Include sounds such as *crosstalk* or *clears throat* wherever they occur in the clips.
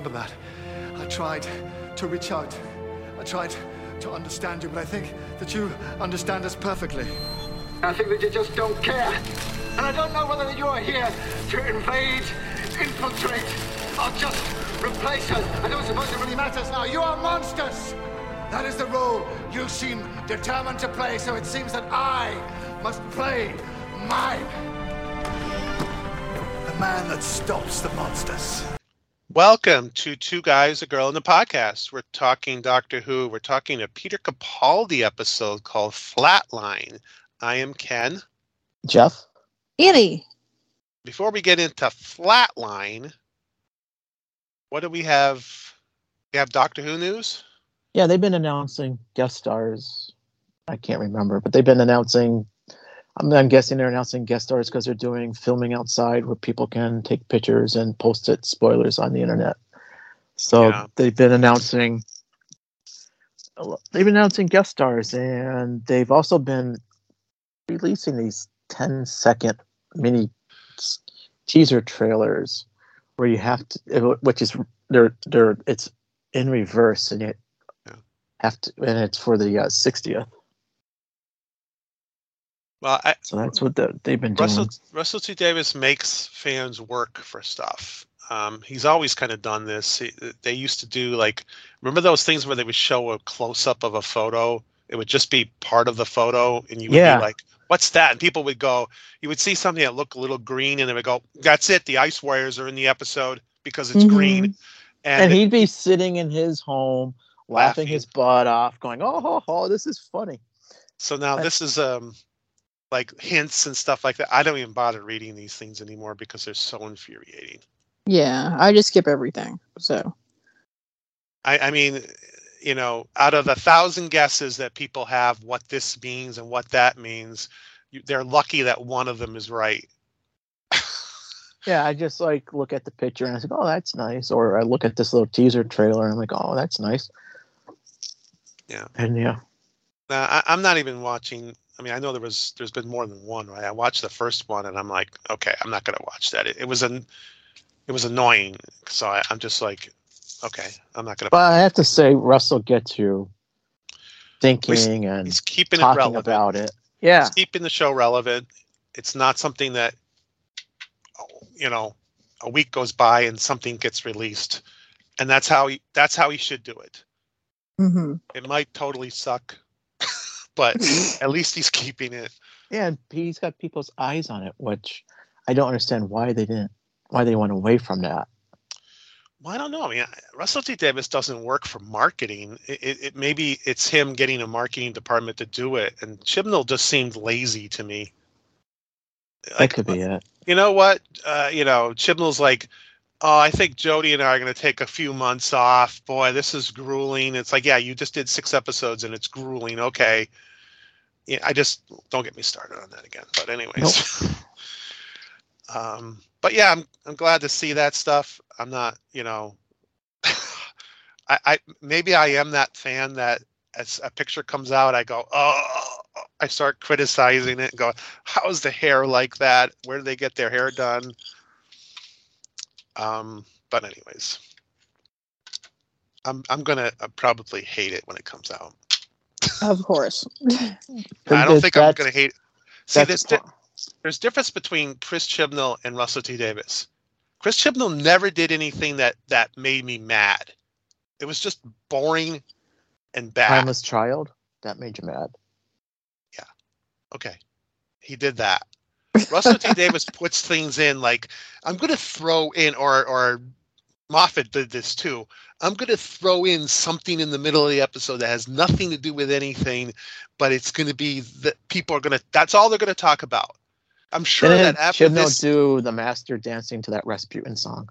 remember that. I tried to reach out. I tried to understand you, but I think that you understand us perfectly. I think that you just don't care. And I don't know whether you're here to invade, infiltrate, or just replace us. I don't suppose it really matters now. You are monsters! That is the role you seem determined to play, so it seems that I must play mine. The man that stops the monsters. Welcome to Two Guys, a Girl in the Podcast. We're talking Doctor Who. We're talking a Peter Capaldi episode called Flatline. I am Ken. Jeff? Annie. Before we get into Flatline, what do we have? We have Doctor Who news? Yeah, they've been announcing guest stars. I can't remember, but they've been announcing. I'm, I'm guessing they're announcing guest stars because they're doing filming outside where people can take pictures and post it spoilers on the internet. So Yeah. they've been announcing. They've been announcing guest stars, and they've also been releasing these 10 second mini teaser trailers where you have to, which is they're they're it's in reverse, and you have to, and it's for the uh, 60th. Well, I, So that's what the, they've been doing. Russell Russell T Davies makes fans work for stuff. Um, he's always kind of done this. He, they used to do like remember those things where they would show a close up of a photo. It would just be part of the photo, and you would Yeah. be like, "What's that?" And people would go, you would see something that looked a little green, and they would go, "That's it. The Ice Warriors are in the episode because it's Mhm. green." and And, he'd be sitting in his home, laughing, Laughing. his butt off, going, "Oh, ho, ho, this is funny." so now I- this is um like hints and stuff like that. I don't even bother reading these things anymore because they're so infuriating. Yeah, I just skip everything. So I, I mean, you know, out of a thousand guesses that people have what this means and what that means, you, they're lucky that one of them is right. *laughs* Yeah, I just like look at the picture and I think, "Oh, that's nice," or I look at this little teaser trailer and I'm like, "Oh, that's nice." Yeah. And yeah, Now, I, I'm not even watching. I mean, I know there was there's been more than one, right? I watched the first one and I'm like, okay, I'm not gonna watch that. It, it was an it was annoying, so I, I'm just like, okay, I'm not gonna. but I have to say, Russell gets you thinking and He's keeping it talking relevant. about it. Yeah, He's keeping the show relevant. It's not something that, oh, you know, a week goes by and something gets released, and that's how he that's how he should do it. hmm It might totally suck, but *laughs* at least he's keeping it. yeah, and he's got people's eyes on it, which I don't understand why they didn't, why they went away from that. Well, I don't know. I mean, Russell T Davies doesn't work for marketing. It, it, it maybe it's him getting a marketing department to do it, and Chibnall just seemed lazy to me. That could be it. you know what? Uh, you know, Chibnall's like, oh, I think Jodie and I are going to take a few months off. Boy, this is grueling. It's like, yeah, you just did six episodes and it's grueling. Okay. Yeah, I just don't get me started on that again. But anyways, *laughs* um, but yeah, I'm I'm glad to see that stuff. I'm not, you know, *laughs* I, I maybe I am that fan that as a picture comes out, I go, oh, I start criticizing it and go, how's the hair like that? Where do they get their hair done? Um, but anyways, I'm I'm gonna uh, probably hate it when it comes out. Of course. I don't think I'm gonna hate. See, that's there's di- there's difference between Chris Chibnall and Russell T Davies. Chris Chibnall never did anything that that made me mad. It was just boring and bad. Timeless Child. That made you mad. Yeah. Okay, he did that. Russell T Davies *laughs* puts things in like I'm going to throw in, or or Moffat did this too. I'm going to throw in something in the middle of the episode that has nothing to do with anything, but it's going to be that people are going to. That's all they're going to talk about. I'm sure Didn't that after Chibnall this, do the master dancing to that Rasputin song?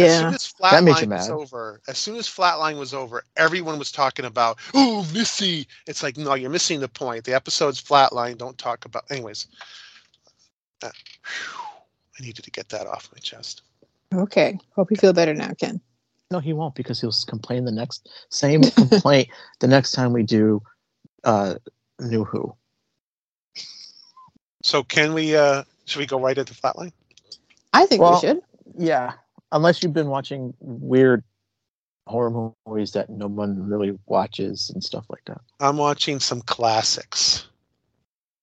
as soon Yeah. as That made you Flatline was mad. over, as soon as Flatline was over, everyone was talking about, oh, Missy. It's like, no, you're missing the point. The episode's Flatline. Don't talk about. Anyways, uh, whew, I needed to get that off my chest. Okay. Hope you feel better now, Ken. No, he won't because he'll complain the next same *laughs* complaint the next time we do uh New Who. So can we? uh Should we go right into Flatline? I think Well- we should. Yeah. unless you've been watching weird horror movies that no one really watches and stuff like that. I'm watching some classics.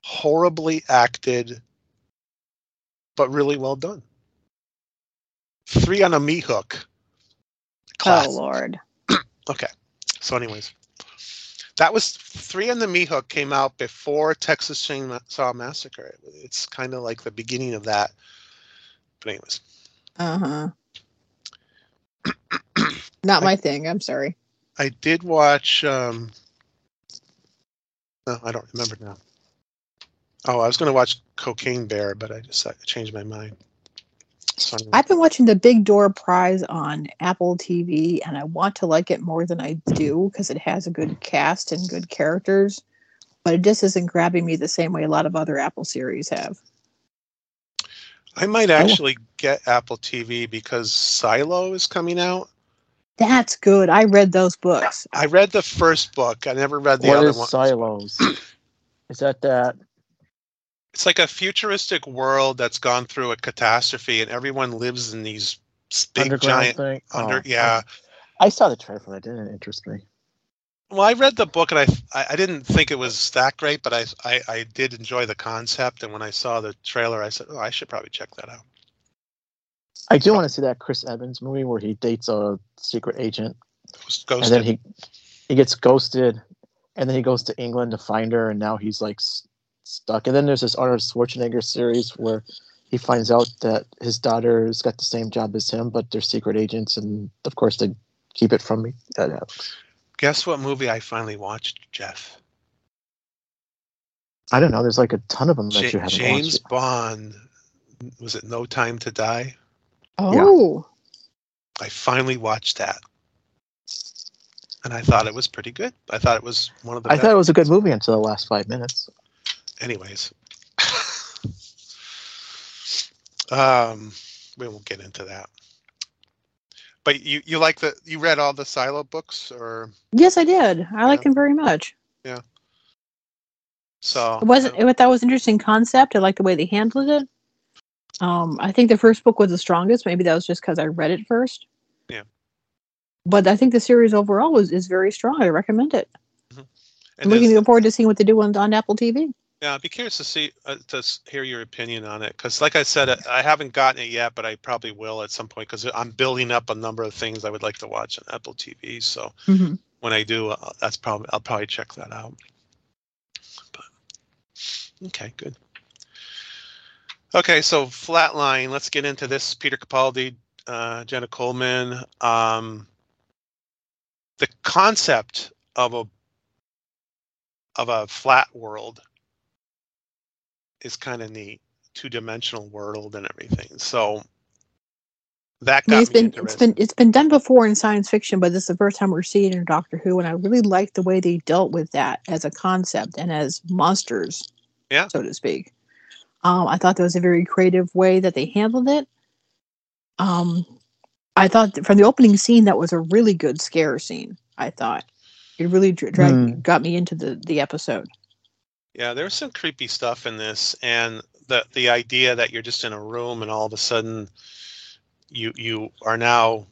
Horribly acted, but really well done. Three on a meat hook. Classic. Oh Lord. *clears throat* Okay. So, anyways, that was three on the meat hook came out before Texas Chainsaw Massacre. It's kind of like the beginning of that. But anyways, Uh huh. Not my thing. I'm sorry. I did watch. Um, no, I don't remember now. Oh, I was going to watch Cocaine Bear, but I just I changed my mind. So. I've been watching The Big Door Prize on Apple TV, and I want to like it more than I mm-hmm. do because it has a good cast and good characters. But it just isn't grabbing me the same way a lot of other Apple series have. I might actually get Apple TV because Silo is coming out. That's good. I read those books. I read the first book. I never read the What other is one. silos? *clears throat* is that that? It's like a futuristic world that's gone through a catastrophe, and everyone lives in these big underground giant thing? under. Oh, yeah. I, I saw the trailer for that. Didn't interest me. Well, I read the book and I I I didn't think it was that great, but I, I I did enjoy the concept. And when I saw the trailer, I said, "Oh, I should probably check that out." I do want to see that Chris Evans movie where he dates a secret agent and then he he gets ghosted, and then he goes to England to find her, and now he's like stuck. And then there's this Arnold Schwarzenegger series where he finds out that his daughter's got the same job as him, but they're secret agents, and of course they keep it from me. Uh, Guess what movie I finally watched, Jeff? I don't know. There's like a ton of them that Ja- you haven't James watched. Bond. Was it No Time to Die? Oh, I finally watched that, and I thought it was pretty good. I thought it was one of the. I best. thought it was a good movie until the last five minutes. Anyways *laughs* um we won't get into that but you you like the you read all the silo books or yes, I did. I liked Yeah. him very much. Yeah. So It wasn't. It, that was an interesting concept. I like the way they handled it. Um, I think the first book was the strongest. Maybe that was just because I read it first. Yeah. But I think the series overall is, is very strong. I recommend it. I'm and looking there's- forward to seeing what they do on, on Apple TV. Yeah i'd be curious to see uh, to hear your opinion on it because like i said I- i haven't gotten it yet but i probably will at some point because i'm building up a number of things i would like to watch on apple tv so hmm when I do, uh, that's probably I'll probably check that out. But okay, good. Okay, so Flatline. Let's get into this. Peter Capaldi, uh, Jenna Coleman. Um, the concept of a of a flat world is kind of neat, two dimensional world and everything. So that I got mean, it's me been it's interested. been it's been done before in science fiction, but this is the first time we're seeing it in Doctor Who, and I really like the way they dealt with that as a concept and as monsters, Yeah. so to speak. Um, I thought that was a very creative way that they handled it. Um, I thought that from the opening scene that was a really good scare scene. I thought it really dra- dragged, Hmm. got me into the the episode. Yeah, there's some creepy stuff in this, and the the idea that you're just in a room and all of a sudden you you are now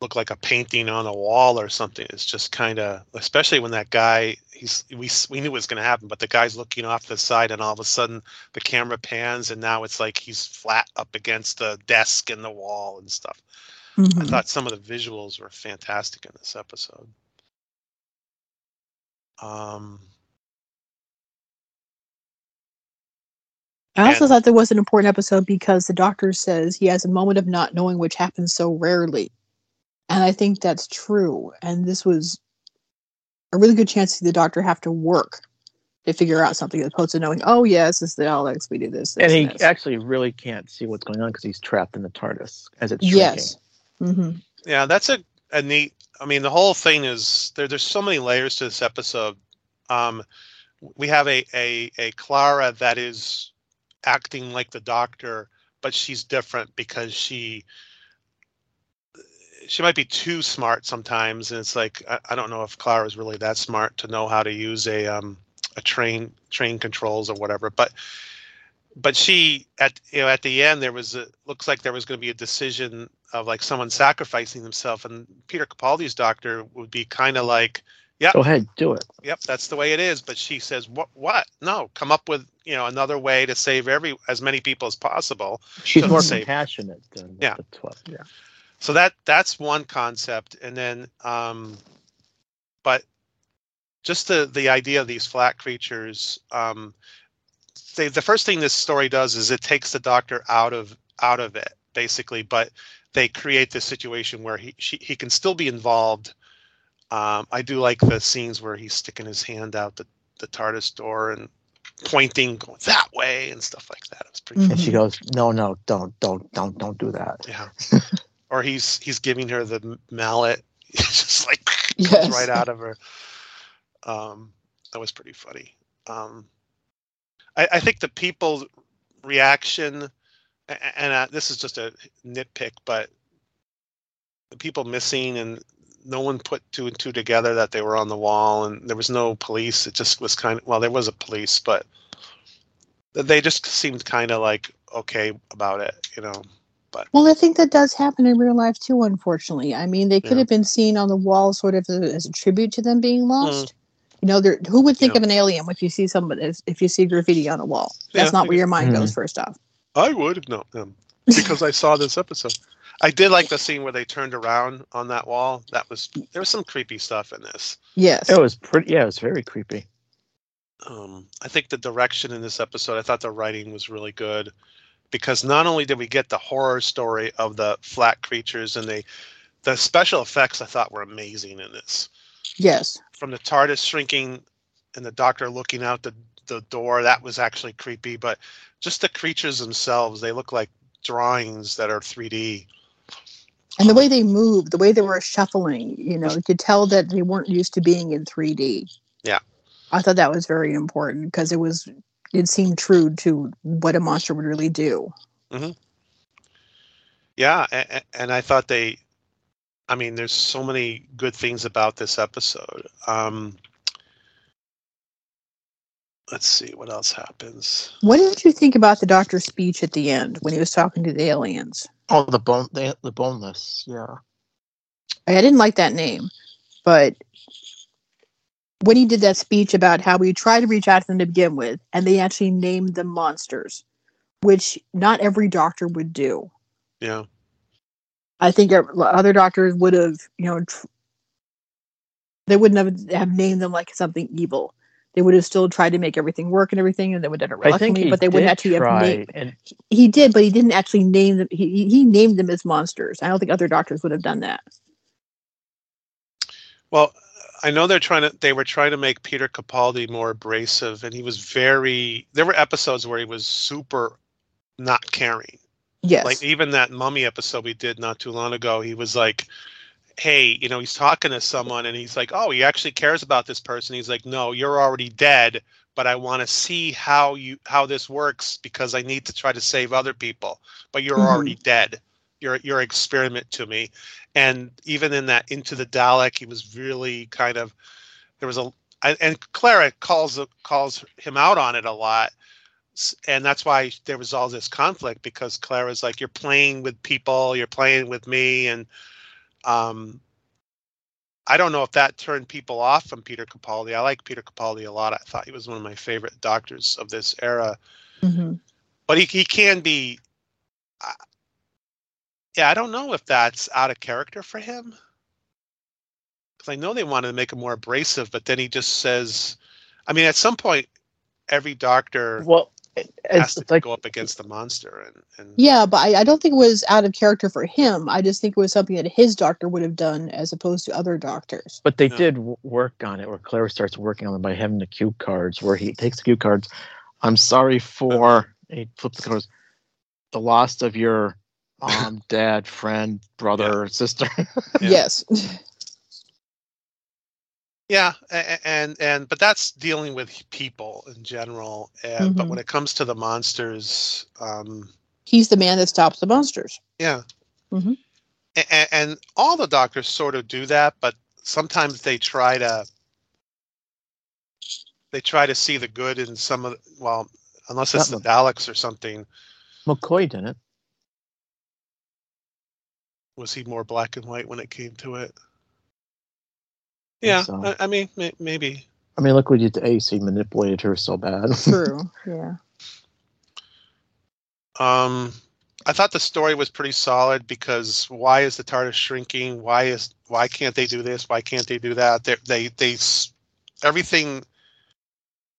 look like a painting on a wall or something. It's just kind of, especially when that guy he's we we knew it was going to happen, but the guy's looking off the side, and all of a sudden the camera pans, and now it's like he's flat up against the desk and the wall and stuff. I Mhm. thought some of the visuals were fantastic in this episode. Um, I also And- thought there was an important episode because the doctor says he has a moment of not knowing, which happens so rarely. And I think that's true. And this was a really good chance to see the doctor have to work to figure out something as opposed to knowing, oh, yes, this is the Daleks, we do this. this And he this. actually really can't see what's going on because he's trapped in the TARDIS as it's shrinking. Yes. hmm Yeah, that's a, a neat. I mean, the whole thing is there. There's so many layers to this episode. Um, we have a a a Clara that is acting like the Doctor, but she's different because she she might be too smart sometimes, and it's like I, I don't know if Clara is really that smart to know how to use a um a train train controls or whatever, but but she at you know at the end there was a looks like there was going to be a decision of like someone sacrificing themselves, and Peter Capaldi's doctor would be kind of like, Go ahead, do it. "Yep, that's the way it is." But she says, "What? What? No, come up with you know another way to save every as many people as possible." She's So more save- compassionate than Yeah. the twelve. Yeah. so that that's one concept and then um but just the the idea of these flat creatures um they, the first thing this story does is it takes the doctor out of out of it basically but they create this situation where he she, he can still be involved um i do like the scenes where he's sticking his hand out the the tardis door and pointing going that way and stuff like that it was pretty. And she goes, "No, no, don't, don't, don't, don't do that." Yeah. *laughs* or he's he's giving her the mallet, It's *laughs* just like Yes. comes right out of her. Um, that was pretty funny. Um, I, I think the people's reaction, a- a- and uh, this is just a nitpick, but the people missing and no one put two and two together that they were on the wall, and there was no police. It just was kind of well, there was a police, but they just seemed kind of like okay about it, you know. But well, I think that does happen in real life too, unfortunately. I mean, they could Yeah. have been seen on the wall sort of as a tribute to them being lost. You know, there who would think Mm. Yeah. of an alien if you see somebody if- if you see graffiti on a wall? That's Yeah, not where your mind guess. goes first off. I would no, um, because I saw this episode. I did like the scene where they turned around on that wall. That was there was some creepy stuff in this. Yes. It was pretty. Yeah, it was very creepy. Um, I think the direction in this episode, I thought the writing was really good because not only did we get the horror story of the flat creatures and they, the special effects I thought were amazing in this. Yes. From the TARDIS shrinking and the Doctor looking out the the door, that was actually creepy. But just the creatures themselves, they look like drawings that are 3D. And the way they moved, the way they were shuffling, you know, you could tell that they weren't used to being in 3D. Yeah. I thought that was very important because it was it seemed true to what a monster would really do. Yeah, and, and I thought they, I mean, there's so many good things about this episode. Um, let's see what else happens. What did you think about the doctor's speech at the end when he was talking to the aliens? Oh, the bone, the, the boneless. Yeah. I didn't like that name, but when he did that speech about how we tried to reach out to them to begin with, and they actually named them monsters, which not every doctor would do. Yeah, I think other doctors would have, you know, tr- they wouldn't have, have named them like something evil. They would have still tried to make everything work and everything, and they would have done it I think reluctantly, he but they wouldn't did actually have try, named. and He did, but he didn't actually name them. He he- he named them as monsters. I don't think other doctors would have done that. well, I know they're trying to. They were trying to make Peter Capaldi more abrasive, and he was very. There were episodes where he was super not caring. Yes. Like even that mummy episode we did not too long ago, he was like, "Hey, you know, he's talking to someone, and he's like, oh, he actually cares about this person." He's like, "No, you're already dead, but I want to see how you how this works because I need to try to save other people, but you're Mhm. already dead. You're you're experiment to me." And even in that Into the Dalek, he was really kind of there was a and- and Clara calls calls him out on it a lot and that's why there was all this conflict because Clara's like, "You're playing with people, you're playing with me," and um, I don't know if that turned people off from Peter Capaldi. I like Peter Capaldi a lot. I thought he was one of my favorite doctors of this era, Mhm. but he he can be. Uh, yeah, I don't know if that's out of character for him. Because I know they wanted to make him more abrasive, but then he just says, I mean, at some point, every doctor well, has it's to like go up against the monster and, and Yeah, but I, I don't think it was out of character for him. I just think it was something that his doctor would have done as opposed to other doctors. But they Yeah. did w- work on it, where Claire starts working on it by having the cue cards, where he takes the cue cards. I'm sorry for uh-huh. he flips the cards. The loss of your mom, dad, friend, brother, or sister. *laughs* Yeah. Yes. Yeah and and but that's dealing with people in general uh, but Mhm. when it comes to the monsters um He's the man that stops the monsters. yeah Mhm. and, and all the doctors sort of do that but sometimes they try to they try to see the good in some of the, well unless it's the daleks or something McCoy didn't. was he more black and white when it came to it? Yeah, so. I, I mean, may, maybe. I mean, look what you did to Ace. He manipulated her so bad. *laughs* True. Yeah. Um, I thought the story was pretty solid because why is the TARDIS shrinking? Why is why can't they do this? Why can't they do that? They they they s- everything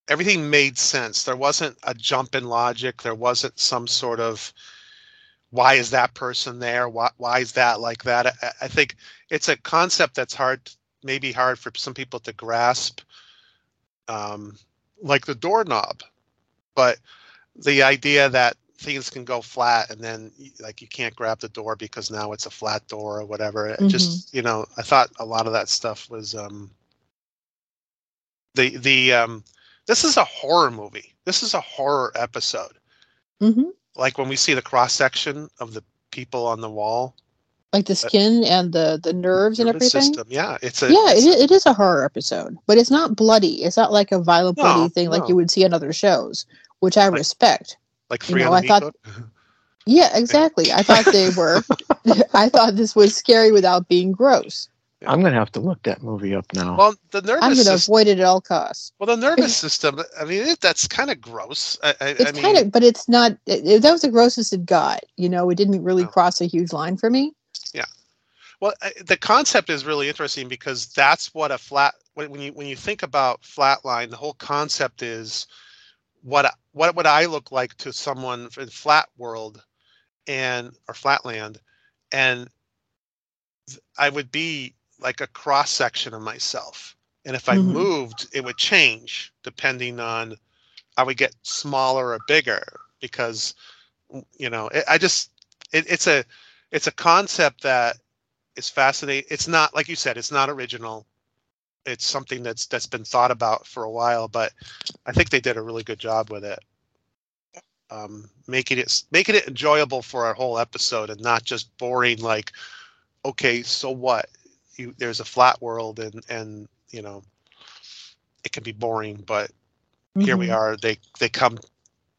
everything made sense. There wasn't a jump in logic. There wasn't some sort of why is that person there? Why why is that like that? I, I think it's a concept that's hard, maybe hard for some people to grasp. Um, like the doorknob, but the idea that things can go flat and then like you can't grab the door because now it's a flat door or whatever it just you know i thought a lot of that stuff was um the the um this is a horror movie. This is a horror episode. Hmm like when we see the cross section of the people on the wall Like the skin and the the nerves and nervous everything. system yeah it's a Yeah, it's it, i- it is a horror episode, but it's not bloody. It's not like a violent, No, bloody thing like you would see on other shows, which I Like- respect. like you know, I thought- Meat *laughs* Hook. Yeah, exactly. I thought they *laughs* were. *laughs* I thought this was scary without being gross. I'm gonna have to look that movie up now. well the nervous I'm going to system avoid it at all costs. well the nervous system i mean it, that's kind of gross i, I, It's I mean kind of, but it's not. It, it- that was the grossest it got. You know, it didn't really No. cross a huge line for me. Well, the concept is really interesting because that's what a flat when you when you think about flatline, the whole concept is what what would I look like to someone in flat world and or flatland, and I would be like a cross section of myself, and if I Mhm. moved, it would change depending on I would get smaller or bigger because you know it, I just it, it's a it's a concept that is fascinating. It's not like you said, it's not original. It's something that's that's been thought about for a while, but I think they did a really good job with it. Um, making it making it enjoyable for a whole episode and not just boring like okay, so what? You there's a flat world and and you know it can be boring, but here we Mhm. are. They they come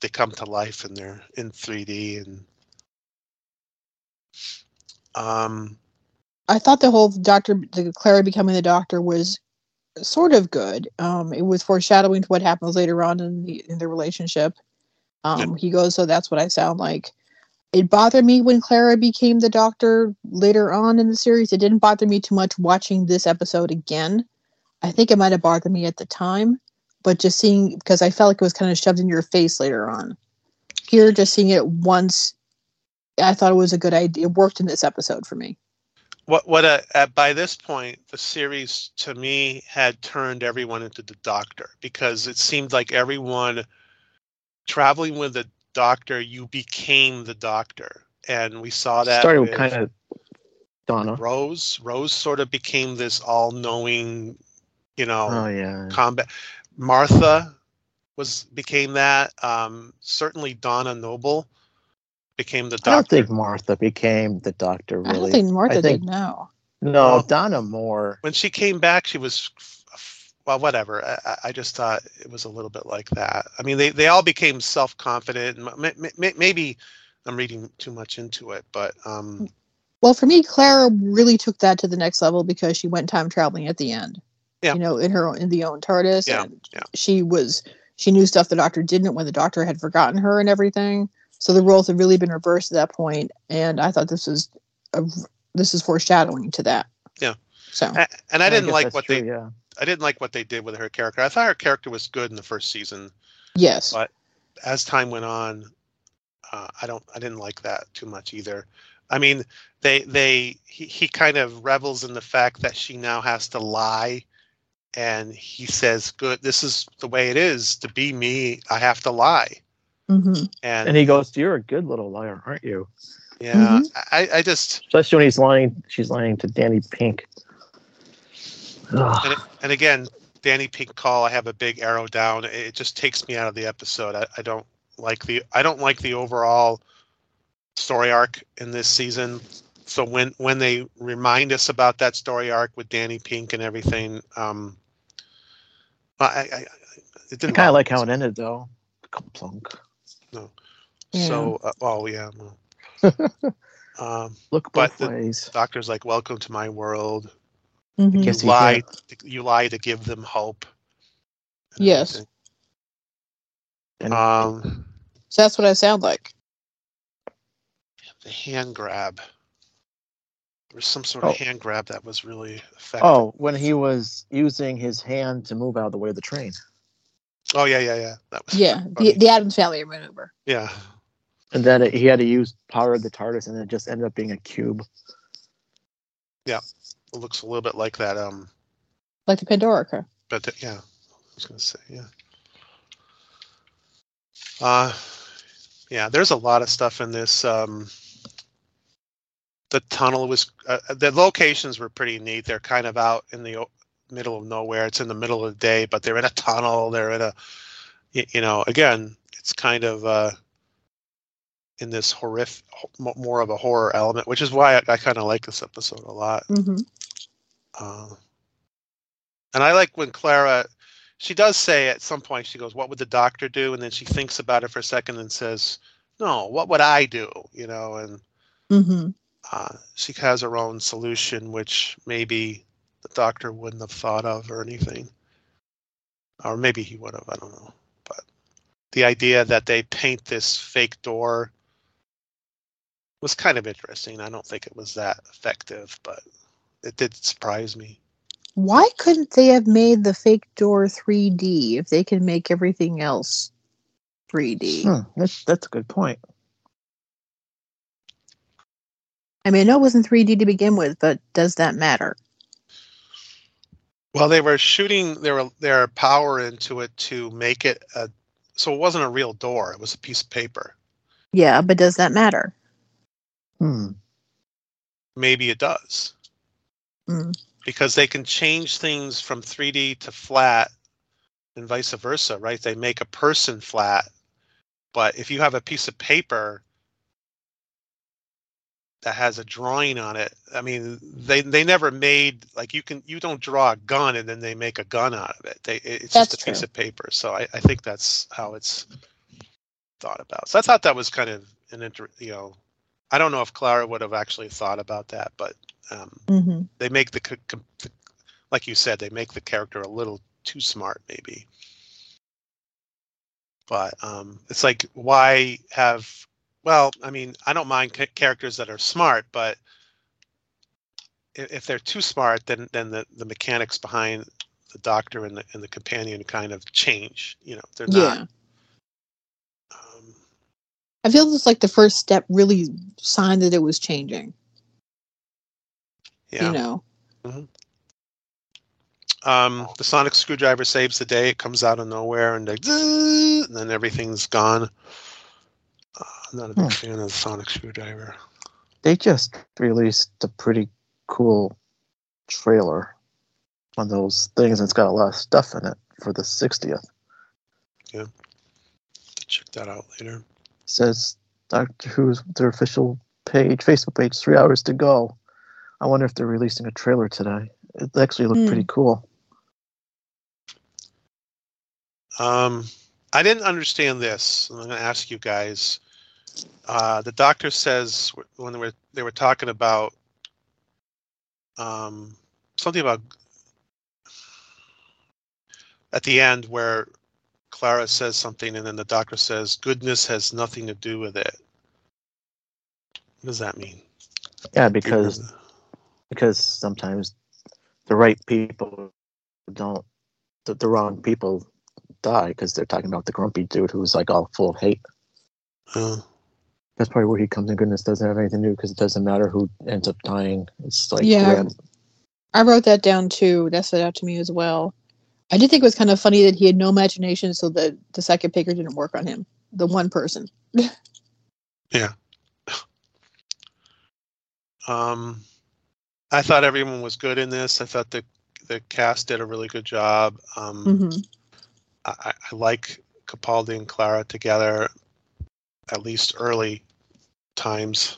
they come to life and they're in 3D and um I thought the whole doctor, the Clara becoming the doctor was sort of good. Um, it was foreshadowing to what happens later on in the in the relationship. Um, he goes, so that's what I sound like. It bothered me when Clara became the doctor later on in the series. It didn't bother me too much watching this episode again. I think it might have bothered me at the time, but just seeing because I felt like it was kind of shoved in your face later on. Here, just seeing it once, I thought it was a good idea. It worked in this episode for me. What what uh, at by this point the series to me had turned everyone into the doctor because it seemed like everyone traveling with the doctor you became the doctor. And we saw that Started with with kind of Donna. rose. Rose sort of became this all-knowing you know Oh yeah. combat. Martha was became that. Um certainly donna noble became the doctor. I don't think Martha became the doctor. Really. I don't think Martha I think- did now. No, No. Donna more. when she came back, she was f- f- well, whatever. I- I, I just thought it was a little bit like that. I mean, they, they all became self confident, and m- m- m- maybe I'm reading too much into it, but um, Well, for me, Clara really took that to the next level because she went time traveling at the end. Yeah. You know, in her own, in the own TARDIS, Yeah, and yeah. she was she knew stuff the Doctor didn't when the Doctor had forgotten her and everything. So the roles have really been reversed at that point, and I thought this was a, this is foreshadowing to that. Yeah. So a- and I didn't guess like what true, they Yeah. I didn't like what they did with her character. I thought her character was good in the first season. yes, But- As time went on, uh, I don't I didn't like that too much either. I mean, they they he, he kind of revels in the fact that she now has to lie and he says good this is the way it is to be me i have to lie hmm and, And he goes, "You're a good little liar, aren't you?" yeah I, I just Especially when he's lying. She's lying to Danny Pink. And, and again danny pink call i have a big arrow down it it just takes me out of the episode I, I don't like the i don't like the overall story arc in this season so when when they remind us about that story arc with danny pink and everything um i i, I it didn't kind of like how it ended, though. Plunk. So, uh, oh yeah. well. *laughs* Um, Look But both the- doctor's like, "Welcome to my world." Mhm. You lie. can't- You lie to give them hope. and Yes. And Um, So that's what I sound like. the hand grab. There was some sort Oh. of hand grab that was really effective. oh, when he was using his hand to move out of the way of the train. Oh yeah, yeah, yeah. That was Yeah, funny. the, the Addams Family maneuver. yeah. And then it, he had to use power of the TARDIS, and it just ended up being a cube. Yeah, it looks a little bit like that. Um, Like the Pandorica. but the- yeah, I was gonna say yeah. Uh, yeah. There's a lot of stuff in this. Um, the tunnel was uh, the locations were pretty neat. They're kind of out in the o- middle of nowhere. It's in the middle of the day, but they're in a tunnel. They're in a, you know, again, it's kind of uh, in this horrific, more of a horror element, which is why I, I kind of like this episode a lot. Mm-hmm. Uh, and I like when Clara, she does say at some point, she goes, "What would the doctor do?" And then she thinks about it for a second and says, "No, what would I do?" You know, and Mm-hmm. uh, she has her own solution, which maybe the doctor wouldn't have thought of or anything, or maybe he would have. I don't know. But the idea that they paint this fake door was kind of interesting. I don't think it was that effective, but it did surprise me. Why couldn't they have made the fake door 3D if they can make everything else 3D? Hmm, that's that's a good point. I mean, I know it wasn't 3D to begin with, but does that matter? Well, they were shooting their their power into it to make it a. So it wasn't a real door; it was a piece of paper. Yeah, but does that matter? Hmm. Maybe it does, Mm. because they can change things from 3D to flat, and vice versa, right? They make a person flat, but if you have a piece of paper that has a drawing on it, I mean, they they never made like you can you don't draw a gun and then they make a gun out of it. They it's That's just a piece of paper. So I, I think that's how it's thought about. So I thought that was kind of an inter, you know, I don't know if Clara would have actually thought about that, but um, Mm-hmm. they make the, com- the like you said, they make the character a little too smart, maybe. But um, it's like, why have? Well, I mean, I don't mind ca- characters that are smart, but if, if they're too smart, then then the, the mechanics behind the doctor and the and the companion kind of change. You know, they're Yeah. not. Um, I feel it's like the first step really signed that it was changing. yeah. You know? Um, the sonic screwdriver saves the day. It comes out of nowhere and like, *laughs* and then everything's gone. I'm not a big Hmm. fan of the sonic screwdriver. They just released a pretty cool trailer on those things, and it's got a lot of stuff in it for the 60th. Yeah, Check that out later. says Doctor Who's their official page, Facebook page, three hours to go. I wonder if they're releasing a trailer today. It actually looked Hmm. pretty cool. Um, I didn't understand this. I'm going to ask you guys. Uh, the doctor says when they were they were talking about um, something about at the end where Clara says something and then the doctor says goodness has nothing to do with it. What does that mean? Yeah, Do you remember because because sometimes the right people don't, the, the wrong people die because they're talking about the grumpy dude who's like all full of hate. that? That's probably where he comes in. Goodness doesn't have anything to do because it doesn't matter who ends up dying. It's like Yeah. grand- I wrote that down too. That stood out to me as well. I did think it was kind of funny that he had no imagination, so that the second picker didn't work on him. The one person. *laughs* Yeah. Um, I thought everyone was good in this. I thought the the cast did a really good job. Um, Mm-hmm. I, I I like Capaldi and Clara together, at least early times.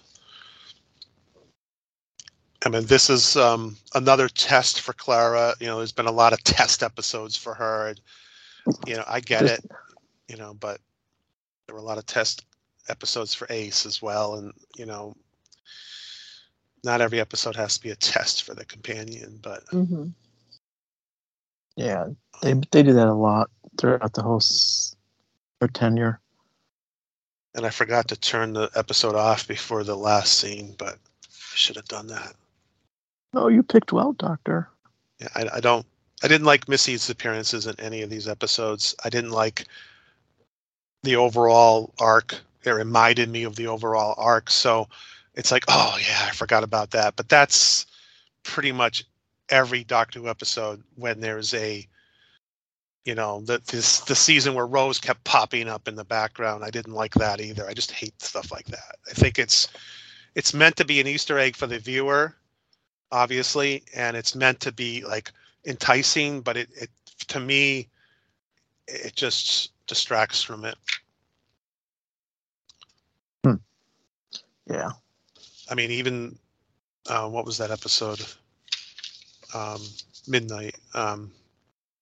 I mean, this is um, another test for Clara. You know, there's been a lot of test episodes for her. And, you know, I get it. You know, but there were a lot of test episodes for Ace as well, and you know, not every episode has to be a test for the companion, but hmm Yeah, they they do that a lot throughout the whole s- their tenure. And I forgot to turn the episode off before the last scene, but I should have done that. Oh, you picked well, Doctor. Yeah, I, I don't. I didn't like Missy's appearances in any of these episodes. I didn't like the overall arc. It reminded me of the overall arc, so it's like, oh yeah, I forgot about that. But that's pretty much every Doctor Who episode when there's a, you know, that this the season where Rose kept popping up in the background. I didn't like that either. I just hate stuff like that. I think it's it's meant to be an Easter egg for the viewer, obviously, and it's meant to be like enticing, but it, it to me it just distracts from it. Yeah. I mean, even uh, what was that episode? Um, Midnight. Um,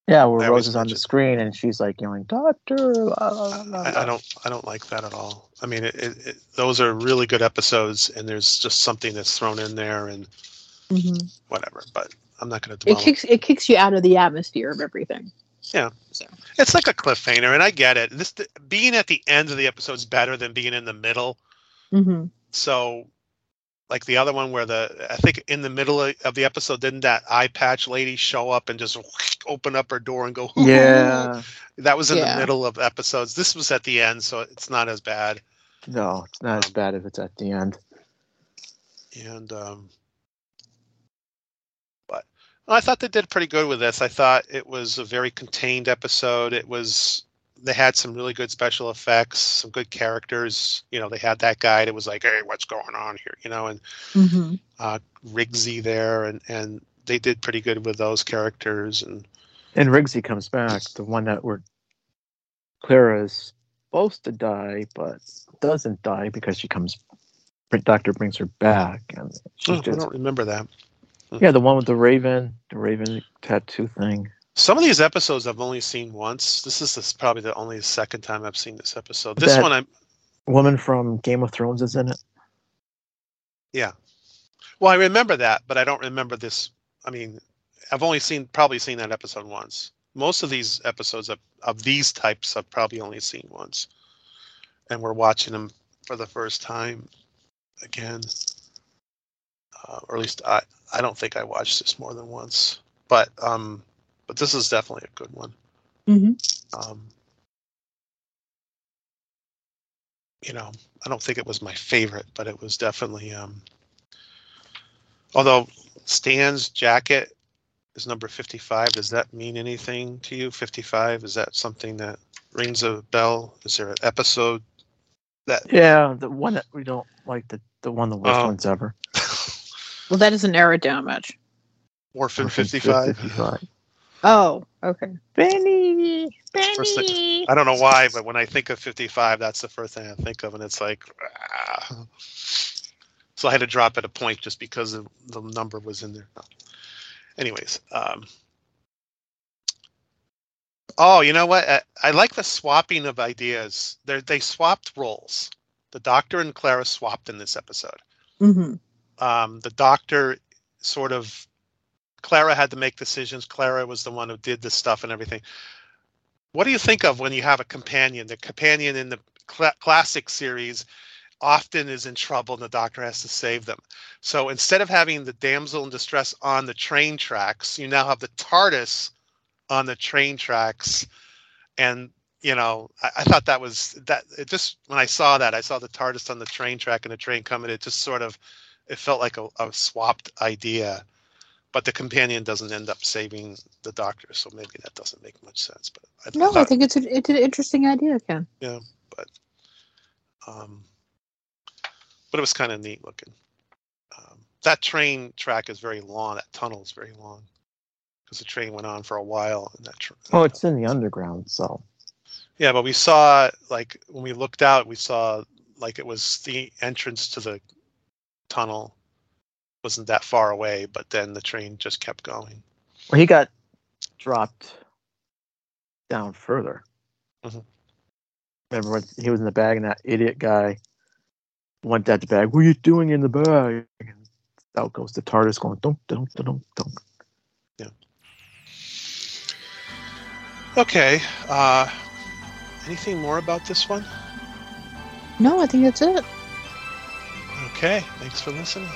Yeah, where I Rose is on the screen and she's like yelling, "Doctor!" La, la, la, la, I, I don't. I don't like that at all. I mean, it, it, it, those are really good episodes, and there's just something that's thrown in there, and hmm whatever. But I'm not going to It kicks it kicks you out of the atmosphere of everything. Yeah. So It's like a cliffhanger, and I get it. This being at the end of the episode is better than being in the middle. hmm So, like the other one where the I think in the middle of of the episode, didn't that eye patch lady show up and just open up her door and go? Yeah. That was in Yeah. the middle of episodes. This was at the end, so it's not as bad. No, it's not as bad if it's at the end. And um, but I thought they did pretty good with this. I thought it was a very contained episode. It was they had some really good special effects, some good characters. You know, they had that guy that was like, "Hey, what's going on here?" You know, and hmm uh, Rigsy there, and and they did pretty good with those characters. And And Rigsy comes back, the one that where Clara is supposed to die, but doesn't die because she comes. Doctor brings her back, and oh, she's I don't remember that. yeah, the one with the raven, the raven tattoo thing. Some of these episodes I've only seen once. This is this probably the only second time I've seen this episode. This That- one I'm Woman from Game of Thrones is in it. Yeah, well, I remember that, but I don't remember this. I mean, I've only seen probably seen that episode once. Most of these episodes of, of these types I've probably only seen once, and we're watching them for the first time again. Uh, or at least I I don't think I watched this more than once, but um, but this is definitely a good one. hmm Um, you know, I don't think it was my favorite, but it was definitely. Um, although Stan's jacket is number fifty-five, does that mean anything to you? Fifty-five is that something that rings a bell? Is there an episode that? Yeah, the one that we don't like the the one the worst Oh. ones ever. *laughs* Well, that doesn't damage. it. Orphan Orphan fifty-five. 55. Oh, okay. Benny, First thing- Benny. I don't know why, but when I think of 55, that's the first thing I think of, and it's like, ah. so I had to drop at a point just because of the number was in there. Anyways, um, oh, you know what? I, I like the swapping of ideas. They they swapped roles. The Doctor and Clara swapped in this episode. hmm Um, the Doctor sort of Clara had to make decisions. Clara was the one who did the stuff and everything. What do you think of when you have a companion? The companion in the cl- classic series often is in trouble and the doctor has to save them. So instead of having the damsel in distress on the train tracks, you now have the TARDIS on the train tracks. And, you know, I, I thought that was that it just when I saw that, I saw the TARDIS on the train track and the train coming, it just sort of it felt like a, a swapped idea but the companion doesn't end up saving the doctor so maybe that doesn't make much sense but i, No, I think it's a, it's an interesting idea, Ken. um, but it was kind of neat looking um, that train track is very long that tunnel is very long because the train went on for a while and that tr- Oh, it's in the underground, so yeah but we saw like when we looked out we saw like it was the entrance to the tunnel wasn't that far away but then the train just kept going well, he got dropped down further. Mhm. Remember when he was in the bag and that idiot guy want that bag. What are you doing in the bag? And out goes the TARDIS going dunk dunk dunk dunk. Yeah. Okay. Uh, anything more about this one? No, I think that's it. Okay. Thanks for listening.